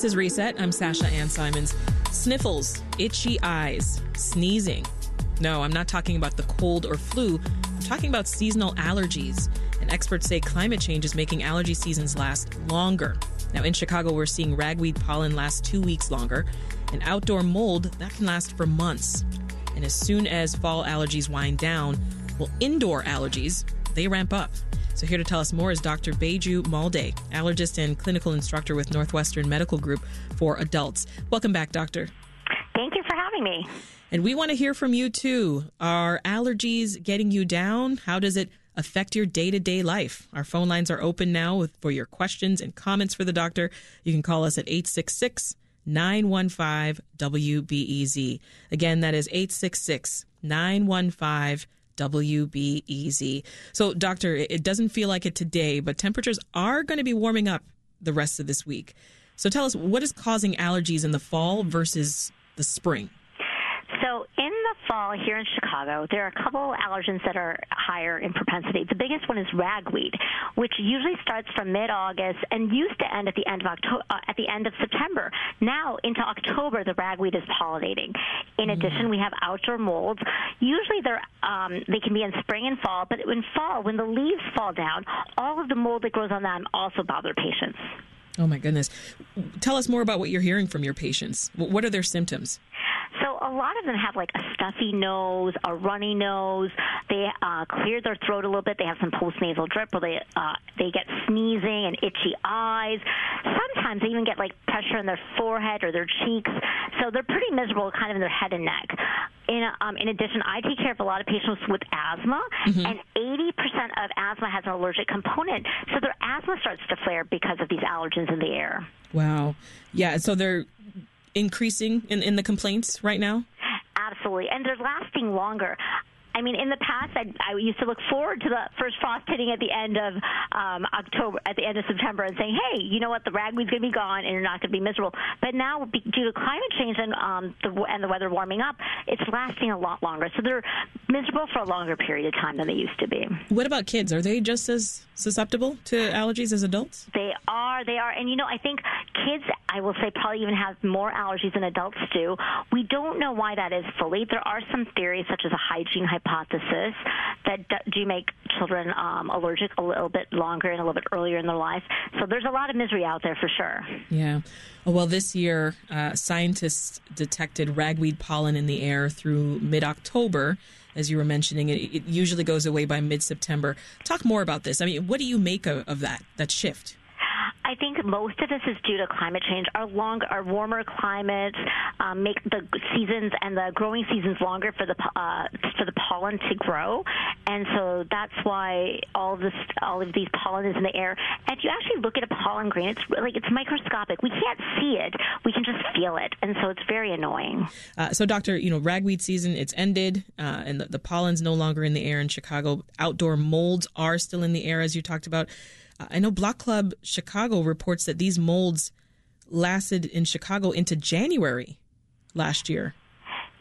This is Reset. I'm Sasha Ann Simons. Sniffles, itchy eyes, sneezing. No, I'm not talking about the cold or flu. I'm talking about seasonal allergies. And experts say climate change is making allergy seasons last longer. Now, in Chicago, we're seeing ragweed pollen last two weeks longer, and outdoor mold that can last for months. And as soon as fall allergies wind down, well, indoor allergies, they ramp up. So, here to tell us more is Dr. Beju Malde, allergist and clinical instructor with Northwestern Medical Group for adults. Welcome back, doctor. Thank you for having me. And we want to hear from you too. Are allergies getting you down? How does it affect your day to day life? Our phone lines are open now with, for your questions and comments for the doctor. You can call us at 866 915 WBEZ. Again, that is 866 915 WBEZ. So, doctor, it doesn't feel like it today, but temperatures are going to be warming up the rest of this week. So, tell us what is causing allergies in the fall versus the spring? So in the fall here in Chicago, there are a couple allergens that are higher in propensity. The biggest one is ragweed, which usually starts from mid-August and used to end at the end of October, uh, at the end of September. Now into October, the ragweed is pollinating. In mm. addition, we have outdoor molds. Usually they're um, they can be in spring and fall, but in fall, when the leaves fall down, all of the mold that grows on them also bother patients. Oh my goodness. Tell us more about what you're hearing from your patients. What are their symptoms? So a lot of them have like a stuffy nose, a runny nose. They uh, clear their throat a little bit. They have some postnasal drip, or they uh, they get sneezing and itchy eyes. Sometimes they even get like pressure in their forehead or their cheeks. So they're pretty miserable, kind of in their head and neck. In, um, in addition, I take care of a lot of patients with asthma, mm-hmm. and 80% of asthma has an allergic component. So their asthma starts to flare because of these allergens in the air. Wow. Yeah. So they're increasing in, in the complaints right now? Absolutely. And they're lasting longer. I mean, in the past, I, I used to look forward to the first frost hitting at the end of um, October, at the end of September, and saying, "Hey, you know what? The ragweed's going to be gone, and you're not going to be miserable." But now, due to climate change and um, the and the weather warming up, it's lasting a lot longer. So they're miserable for a longer period of time than they used to be. What about kids? Are they just as susceptible to allergies as adults? They are. They are. And you know, I think kids, I will say, probably even have more allergies than adults do. We don't know why that is fully. There are some theories, such as a hygiene hypothesis, that do make children um, allergic a little bit longer and a little bit earlier in their life. So there's a lot of misery out there for sure. Yeah. Well, this year, uh, scientists detected ragweed pollen in the air through mid October as you were mentioning. It, it usually goes away by mid September. Talk more about this. I mean, what do you make of, of that that shift? I think most of this is due to climate change. Our long, our warmer climates um, make the seasons and the growing seasons longer for the uh, for the pollen to grow, and so that's why all this, all of these pollen is in the air. And if you actually look at a pollen grain, it's like it's microscopic. We can't see it; we can just feel it, and so it's very annoying. Uh, so, doctor, you know, ragweed season it's ended, uh, and the, the pollen's no longer in the air in Chicago. Outdoor molds are still in the air, as you talked about. I know Block Club Chicago reports that these molds lasted in Chicago into January last year.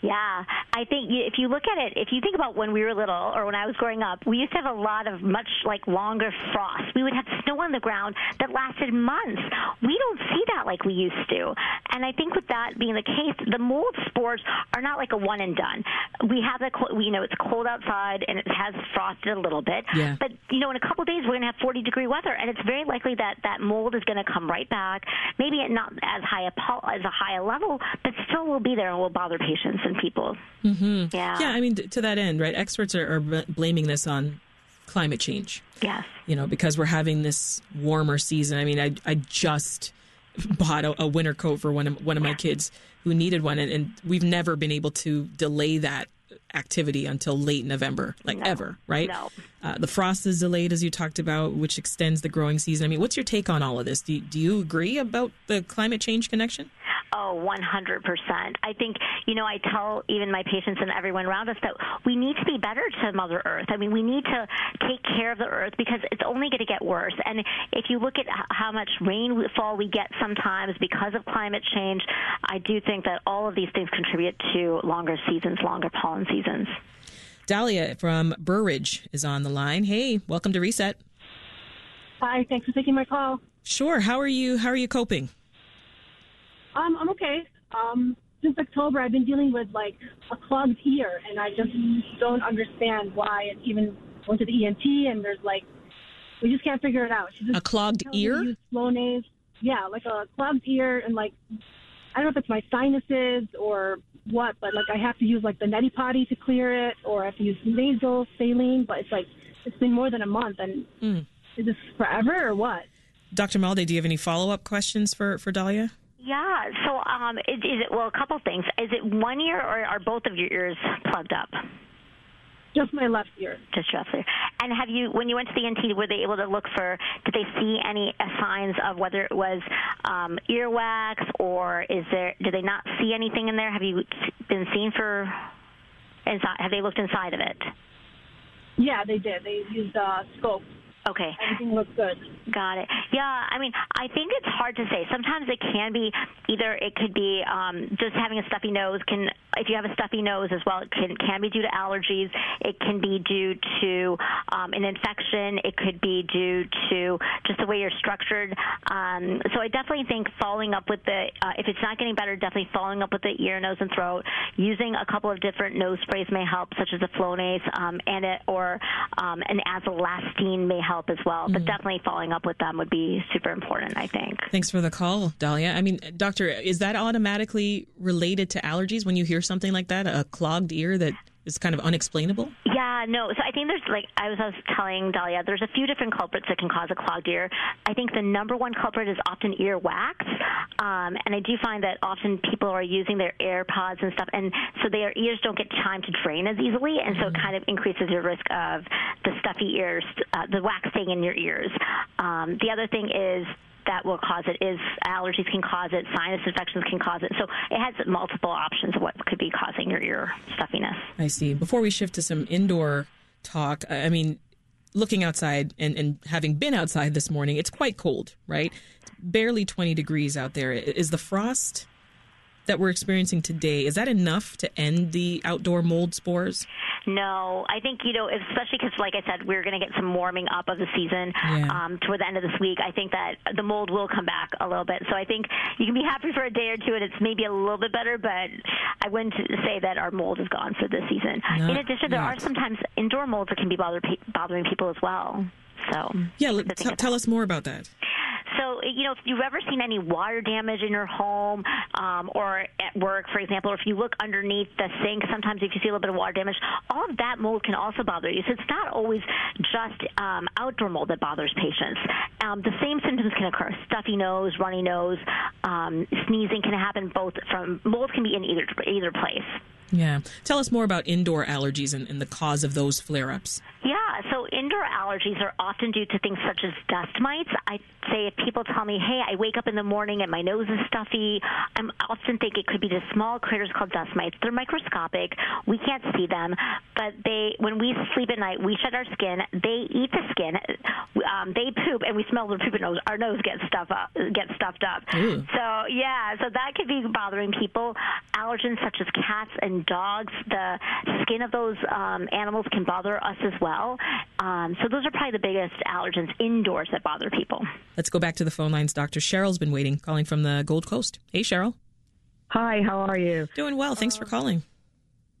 Yeah, I think if you look at it, if you think about when we were little or when I was growing up, we used to have a lot of much like longer frost. We would have snow on the ground that lasted months. We don't see that like we used to. And I think with that being the case, the mold spores are not like a one and done. We have that, you know, it's cold outside and it has frosted a little bit. Yeah. But, you know, in a couple of days, we're going to have 40 degree weather and it's very likely that that mold is going to come right back. Maybe at not as high a, as a high a level, but still will be there and will bother patients and people. Mm-hmm. Yeah. Yeah. I mean, to that end, right? Experts are, are blaming this on climate change. Yes. You know, because we're having this warmer season. I mean, I I just bought a, a winter coat for one of one of my kids who needed one, and, and we've never been able to delay that activity until late November, like no, ever, right? No. Uh, the frost is delayed, as you talked about, which extends the growing season. I mean, what's your take on all of this? Do do you agree about the climate change connection? Oh, 100%. I think, you know, I tell even my patients and everyone around us that we need to be better to Mother Earth. I mean, we need to take care of the Earth because it's only going to get worse. And if you look at how much rainfall we get sometimes because of climate change, I do think that all of these things contribute to longer seasons, longer pollen seasons. Dahlia from Burr Ridge is on the line. Hey, welcome to Reset. Hi, thanks for taking my call. Sure. How are you? How are you coping? Um, I'm okay. Um, since October, I've been dealing with like a clogged ear, and I just don't understand why. It even went to the ENT, and there's like we just can't figure it out. She just A clogged tells me to ear? Flonase. Yeah, like a clogged ear, and like I don't know if it's my sinuses or what, but like I have to use like the neti potty to clear it, or I have to use nasal saline. But it's like it's been more than a month, and Mm. is this forever or what? Dr. Malde, do you have any follow up questions for, for Dahlia? Yeah. So, um, is, is it well? A couple things. Is it one ear or are both of your ears plugged up? Just my left ear. Just roughly. And have you, when you went to the ENT, were they able to look for? Did they see any signs of whether it was um, earwax or is there? Did they not see anything in there? Have you been seen for? Inside, have they looked inside of it? Yeah, they did. They used uh, scope. Okay. Everything looked good. Got it. Yeah, I mean, I think it's hard to say. Sometimes it can be either it could be um, just having a stuffy nose. Can if you have a stuffy nose as well, it can can be due to allergies. It can be due to um, an infection. It could be due to just the way you're structured. Um, so I definitely think following up with the uh, if it's not getting better, definitely following up with the ear, nose, and throat. Using a couple of different nose sprays may help, such as a Flonase um, and it, or um, an Azelastine may help as well. But definitely following up with them would be super important. I think. Thanks for the call, Dahlia. I mean, doctor, is that automatically related to allergies when you hear something like that, a clogged ear that is kind of unexplainable? Yeah, no. So I think there's like I was, I was telling Dahlia, there's a few different culprits that can cause a clogged ear. I think the number one culprit is often ear wax, um, and I do find that often people are using their AirPods and stuff, and so their ears don't get time to drain as easily, and so it kind of increases your risk of the stuffy ears, uh, the wax staying in your ears. Um, the other thing is that will cause it is allergies can cause it, sinus infections can cause it. So it has multiple options of what could be causing your ear stuffiness. I see. Before we shift to some indoor talk, I mean, looking outside and, and having been outside this morning, it's quite cold, right? It's barely 20 degrees out there. Is the frost that we're experiencing today, is that enough to end the outdoor mold spores? No, I think you know, especially because, like I said, we're going to get some warming up of the season Yeah. um, toward the end of this week. I think that the mold will come back a little bit. So I think you can be happy for a day or two, and it's maybe a little bit better. But I wouldn't say that our mold is gone for this season. Not In addition, there yet. are sometimes indoor molds that can be bother, bothering people as well. So Yeah, t- tell us more about that. So, you know, if you've ever seen any water damage in your home um, or at work, for example, or if you look underneath the sink, sometimes if you see a little bit of water damage, all of that mold can also bother you. So it's not always just um, outdoor mold that bothers patients. Um, the same symptoms can occur: stuffy nose, runny nose, um, sneezing can happen. Both from mold can be in either either place. Yeah. Tell us more about indoor allergies and, and the cause of those flare ups. Yeah, so indoor allergies are often due to things such as dust mites. I say if people tell me, "Hey, I wake up in the morning and my nose is stuffy," I often think it could be the small critters called dust mites. They're microscopic. We can't see them, but they when we sleep at night, we shed our skin. They eat the skin. Um, they poop, and we smell their poop and nose. Our nose gets stuff up, gets stuffed up. Ooh. So yeah, so that could be bothering people. Allergens such as cats and dogs, the skin of those um, animals can bother us as well. Um, so those are probably the biggest allergens indoors that bother people. Let's go back to the phone lines. Dr. Cheryl's been waiting, calling from the Gold Coast. Hey, Cheryl. Hi, how are you? Doing well. Thanks for calling.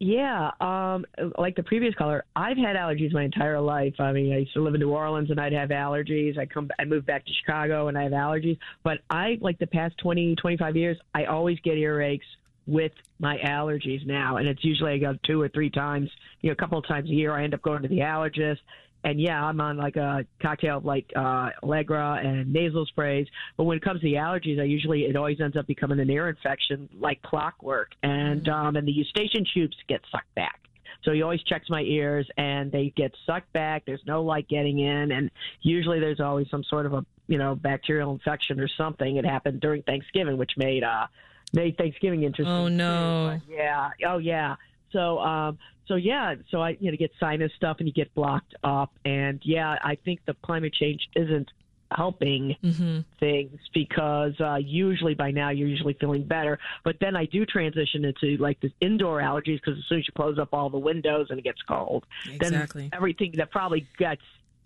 Yeah, um, like the previous caller, I've had allergies my entire life. I mean, I used to live in New Orleans and I'd have allergies. I come, I moved back to Chicago and I have allergies. But I, like the past 20, 25 years, I always get earaches with my allergies now, and it's usually I go two or three times, you know, a couple of times a year. I end up going to the allergist. And yeah, I'm on like a cocktail of like uh, Allegra and nasal sprays. But when it comes to the allergies, I usually it always ends up becoming an ear infection, like clockwork. And um, and the eustachian tubes get sucked back. So he always checks my ears, and they get sucked back. There's no light getting in, and usually there's always some sort of a you know bacterial infection or something. It happened during Thanksgiving, which made uh made Thanksgiving interesting. Oh, no. Yeah. Oh yeah. So um so yeah, so I you know get sinus stuff and you get blocked up, and yeah, I think the climate change isn't helping hmm things because uh, usually by now you're usually feeling better. But then I do transition into like this indoor allergies because as soon as you close up all the windows and it gets cold, Exactly. then everything that probably gets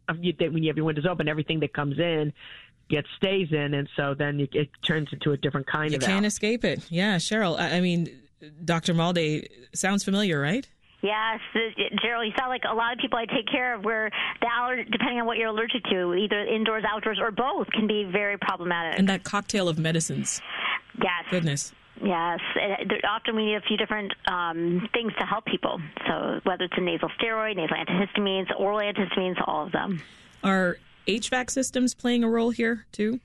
um, when you have your windows open, everything that comes in get stays in, and so then it turns into a different kind you of. You can't allergy. escape it. Yeah, Cheryl. I, I mean, Dr. Malde sounds familiar, right? Yes, Cheryl, you sound like a lot of people I take care of where the aller- depending on what you're allergic to, either indoors, outdoors, or both, can be very problematic. And that cocktail of medicines. Yes. Goodness. Yes, it, often we need a few different um, things to help people. So whether it's a nasal steroid, nasal antihistamines, oral antihistamines, all of them. Are HVAC systems playing a role here too?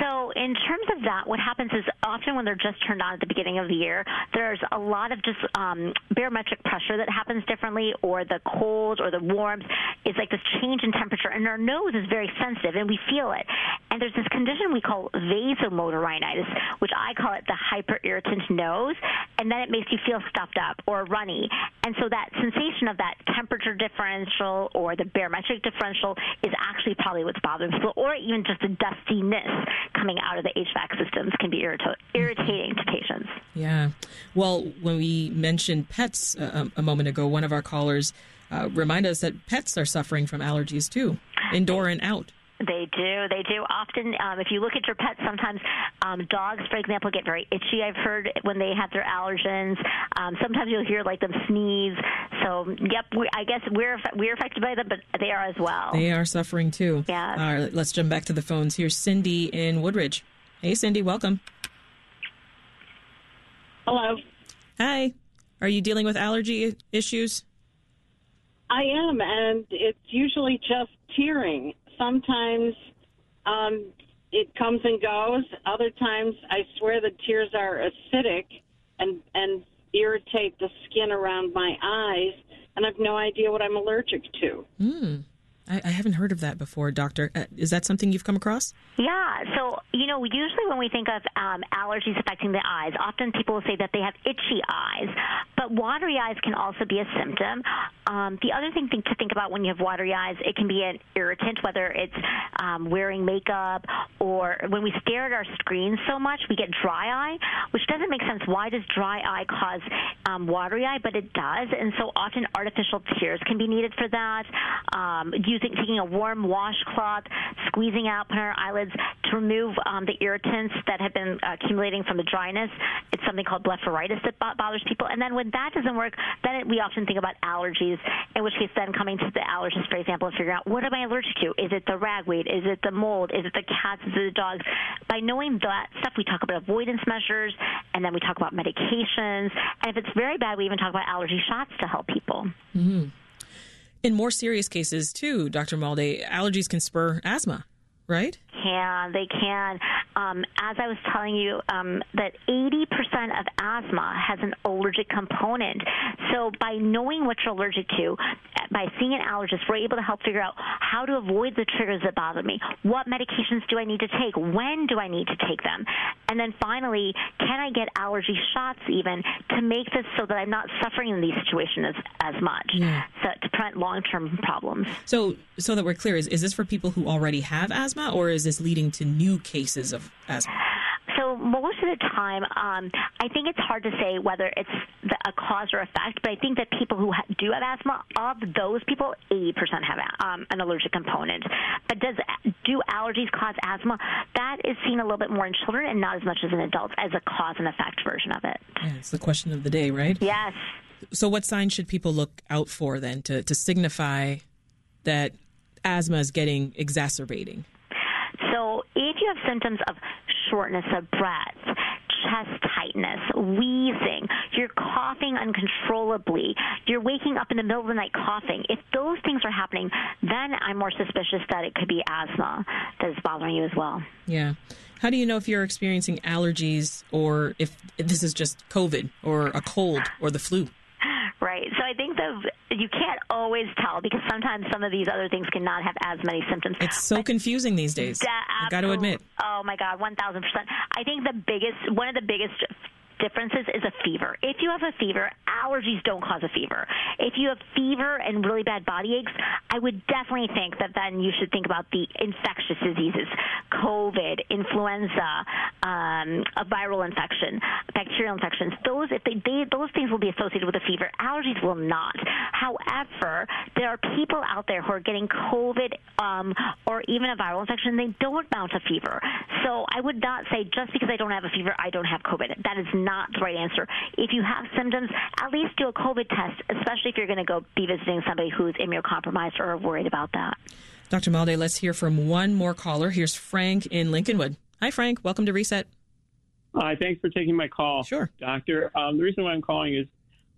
So, in terms of that, what happens is often when they're just turned on at the beginning of the year, there's a lot of just um, barometric pressure that happens differently, or the cold or the warmth is like this change in temperature, and our nose is very sensitive, and we feel it. And there's this condition we call vasomotor rhinitis, which I call it the hyperirritant nose, and then it makes you feel stuffed up or runny. And so that sensation of that temperature differential or the barometric differential is actually probably what's bothering people, or even just the dustiness coming out of the HVAC systems can be irrita- irritating to patients. Yeah. Well, when we mentioned pets uh, a moment ago, one of our callers uh, reminded us that pets are suffering from allergies too, indoor and out. They do. They do. Often, um, if you look at your pets, sometimes um, dogs, for example, get very itchy. I've heard when they have their allergens. Um, sometimes you'll hear like them sneeze. So, yep, we, I guess we're we're affected by them, but they are as well. They are suffering too. Yeah. All right, let's jump back to the phones. Here's Cindy in Woodridge. Hey, Cindy, welcome. Hello. Hi. Are you dealing with allergy issues? I am, and it's usually just tearing. Sometimes um, it comes and goes. Other times, I swear the tears are acidic and and irritate the skin around my eyes, and I've no idea what I'm allergic to. Hmm. I, I haven't heard of that before, Doctor. Uh, is that something you've come across? Yeah. So, you know, usually when we think of um, allergies affecting the eyes, often people will say that they have itchy eyes, but watery eyes can also be a symptom. Um, the other thing to think about when you have watery eyes, it can be an irritant, whether it's um, wearing makeup or when we stare at our screens so much, we get dry eye, which doesn't make sense. Why does dry eye cause um, watery eye? But it does. And so often artificial tears can be needed for that. Um, using taking a warm washcloth, squeezing out our eyelids to remove um, the irritants that have been uh, accumulating from the dryness. It's something called blepharitis that bo- bothers people. And then when that doesn't work, then it, we often think about allergies. In which case, then coming to the allergist, for example, and figuring out what am I allergic to? Is it the ragweed? Is it the mold? Is it the cats? Is it the dogs? By knowing that stuff, we talk about avoidance measures, and then we talk about medications. And if it's very bad, we even talk about allergy shots to help people. Mm-hmm. In more serious cases, too, Dr. Malde, allergies can spur asthma, right? Can they can? Um, as I was telling you, um, that 80% of asthma has an allergic component. So by knowing what you're allergic to, by seeing an allergist, we're able to help figure out how to avoid the triggers that bother me. What medications do I need to take? When do I need to take them? And then finally, can I get allergy shots even to make this so that I'm not suffering in these situations as, as much, yeah. so to prevent long-term problems. So, so that we're clear, is is this for people who already have asthma, or is this leading to new cases of asthma? So most of the time, um, I think it's hard to say whether it's the, a cause or effect. But I think that people who ha- do have asthma, of those people, 80% have um, an allergic component. But does do allergies cause asthma? That is seen a little bit more in children and not as much as in adults as a cause and effect version of it. Yeah, it's the question of the day, right? Yes. So, what signs should people look out for then to, to signify that asthma is getting exacerbating? So, if you have symptoms of shortness of breath, chest tightness, wheezing, you're coughing uncontrollably, you're waking up in the middle of the night coughing, if those things are happening, then I'm more suspicious that it could be asthma that is bothering you as well. Yeah. How do you know if you're experiencing allergies or if this is just COVID or a cold or the flu? Right. I think that you can't always tell because sometimes some of these other things cannot have as many symptoms. It's so but confusing these days. I got to admit. Oh my God, one thousand percent. I think the biggest, one of the biggest differences is a fever. If you have a fever, allergies don't cause a fever. If you have fever and really bad body aches, I would definitely think that then you should think about the infectious diseases, COVID, influenza, um, a viral infection, bacterial infections. Those, if they, they, those things will be associated with a fever. Allergies will not. However, there are people out there who are getting COVID um, or even a viral infection. And they don't mount a fever. So I would not say just because I don't have a fever, I don't have COVID. That is not the right answer. If you have symptoms, at least do a COVID test, especially if you're going to go be visiting somebody who's immunocompromised or worried about that. Dr. Malde, let's hear from one more caller. Here's Frank in Lincolnwood. Hi, Frank. Welcome to Reset. Hi, thanks for taking my call. Sure. Doctor, um, the reason why I'm calling is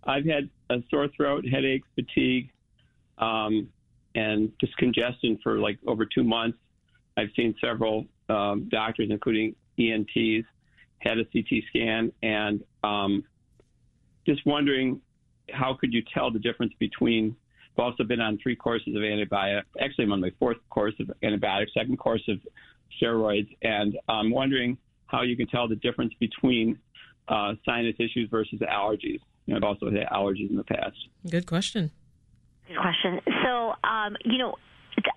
I've had a sore throat, headaches, fatigue, um, and just congestion for like over two months. I've seen several um, doctors, including ENTs, had a CT scan, and um, just wondering how could you tell the difference between I've also been on three courses of antibiotics. Actually, I'm on my fourth course of antibiotics, second course of steroids, and I'm wondering how you can tell the difference between uh, sinus issues versus allergies. You know, I've also had allergies in the past. Good question. Good question. So, um, you know,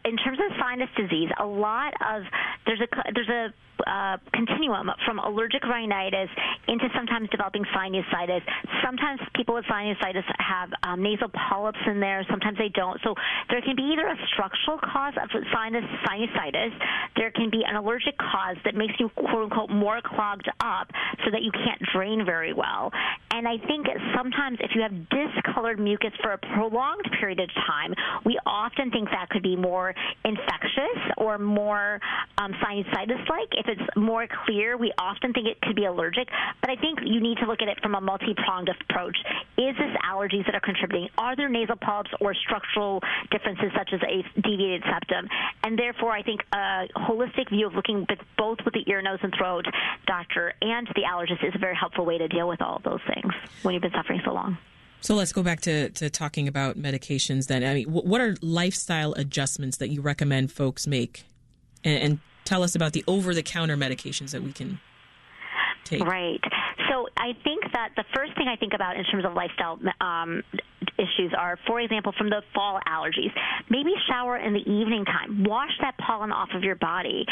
in terms of sinus disease, a lot of there's a there's a uh, continuum from allergic rhinitis into sometimes developing sinusitis. Sometimes people with sinusitis have um, nasal polyps in there. Sometimes they don't. So there can be either a structural cause of sinus sinusitis. There can be an allergic cause that makes you quote unquote more clogged up so that you can't drain very well. And I think sometimes if you have discolored mucus for a prolonged period of time, we often think that could be more infectious or more um, sinusitis-like. If it's more clear, we often think it could be allergic, but I think you need to look at it from a multi-pronged approach. Is this allergies that are contributing? Are there nasal polyps or structural differences such as a deviated septum? And therefore, I think a holistic view of looking both with the ear, nose, and throat doctor and the allergist is a very helpful way to deal with all of those things when you've been suffering so long. So let's go back to, to talking about medications then. I mean, what are lifestyle adjustments that you recommend folks make? And, and tell us about the over the counter medications that we can take. Right. So I think that the first thing I think about in terms of lifestyle um, issues are, for example, from the fall allergies. Maybe shower in the evening time. Wash that pollen off of your body.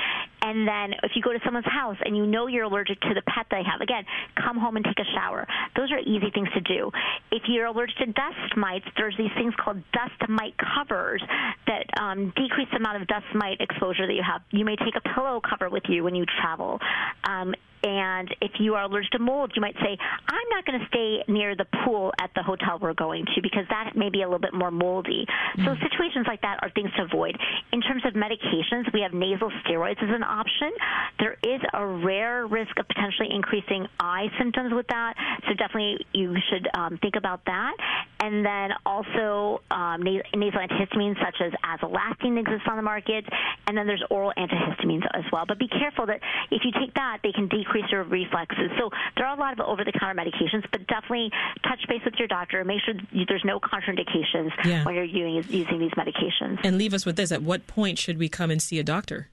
And then if you go to someone's house and you know you're allergic to the pet they have, again, come home and take a shower. Those are easy things to do. If you're allergic to dust mites, there's these things called dust mite covers that um, decrease the amount of dust mite exposure that you have. You may take a pillow cover with you when you travel. Um, and if you are allergic to mold, you might say, I'm not going to stay near the pool at the hotel we're going to because that may be a little bit more moldy. Mm. So situations like that are things to avoid. In terms of medications, we have nasal steroids as an option. There is a rare risk of potentially increasing eye symptoms with that. So definitely you should um, think about that. And then also um, nasal antihistamines such as azelastine exists on the market. And then there's oral antihistamines as well. But be careful that if you take that, they can decrease your reflexes. So there are a lot of over-the-counter medications, but definitely touch base with your doctor. Make sure there's no contraindications yeah. when you're using, using these medications. And leave us with this: At what point should we come and see a doctor?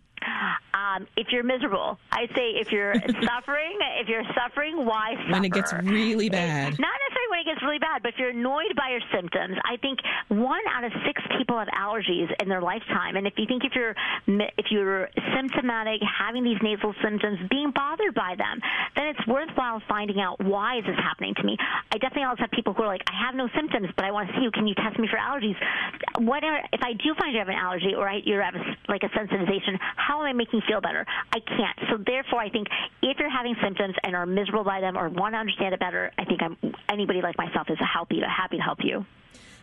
Um, if you're miserable, I say if you're suffering, if you're suffering, why suffer? When it gets really bad. Not necessarily when it gets really bad, but if you're annoyed by your symptoms, I think one out of six people have allergies in their lifetime. And if you think if you're if you're symptomatic, having these nasal symptoms, being bothered by them, then it's worthwhile finding out why is this happening to me. I definitely always have people who are like, I have no symptoms, but I want to see you. Can you test me for allergies? What if I do find you have an allergy or I, you have a, like a sensitization? How am I making you feel better? I can't. So therefore, I think if you're having symptoms and are miserable by them or want to understand it better, I think I'm, anybody like myself is a happy to happy to help you.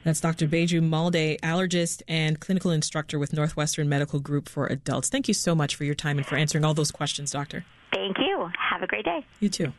That's Dr. Beju Malde, allergist and clinical instructor with Northwestern Medical Group for Adults. Thank you so much for your time and for answering all those questions, Doctor. Thank you. Have a great day. You too.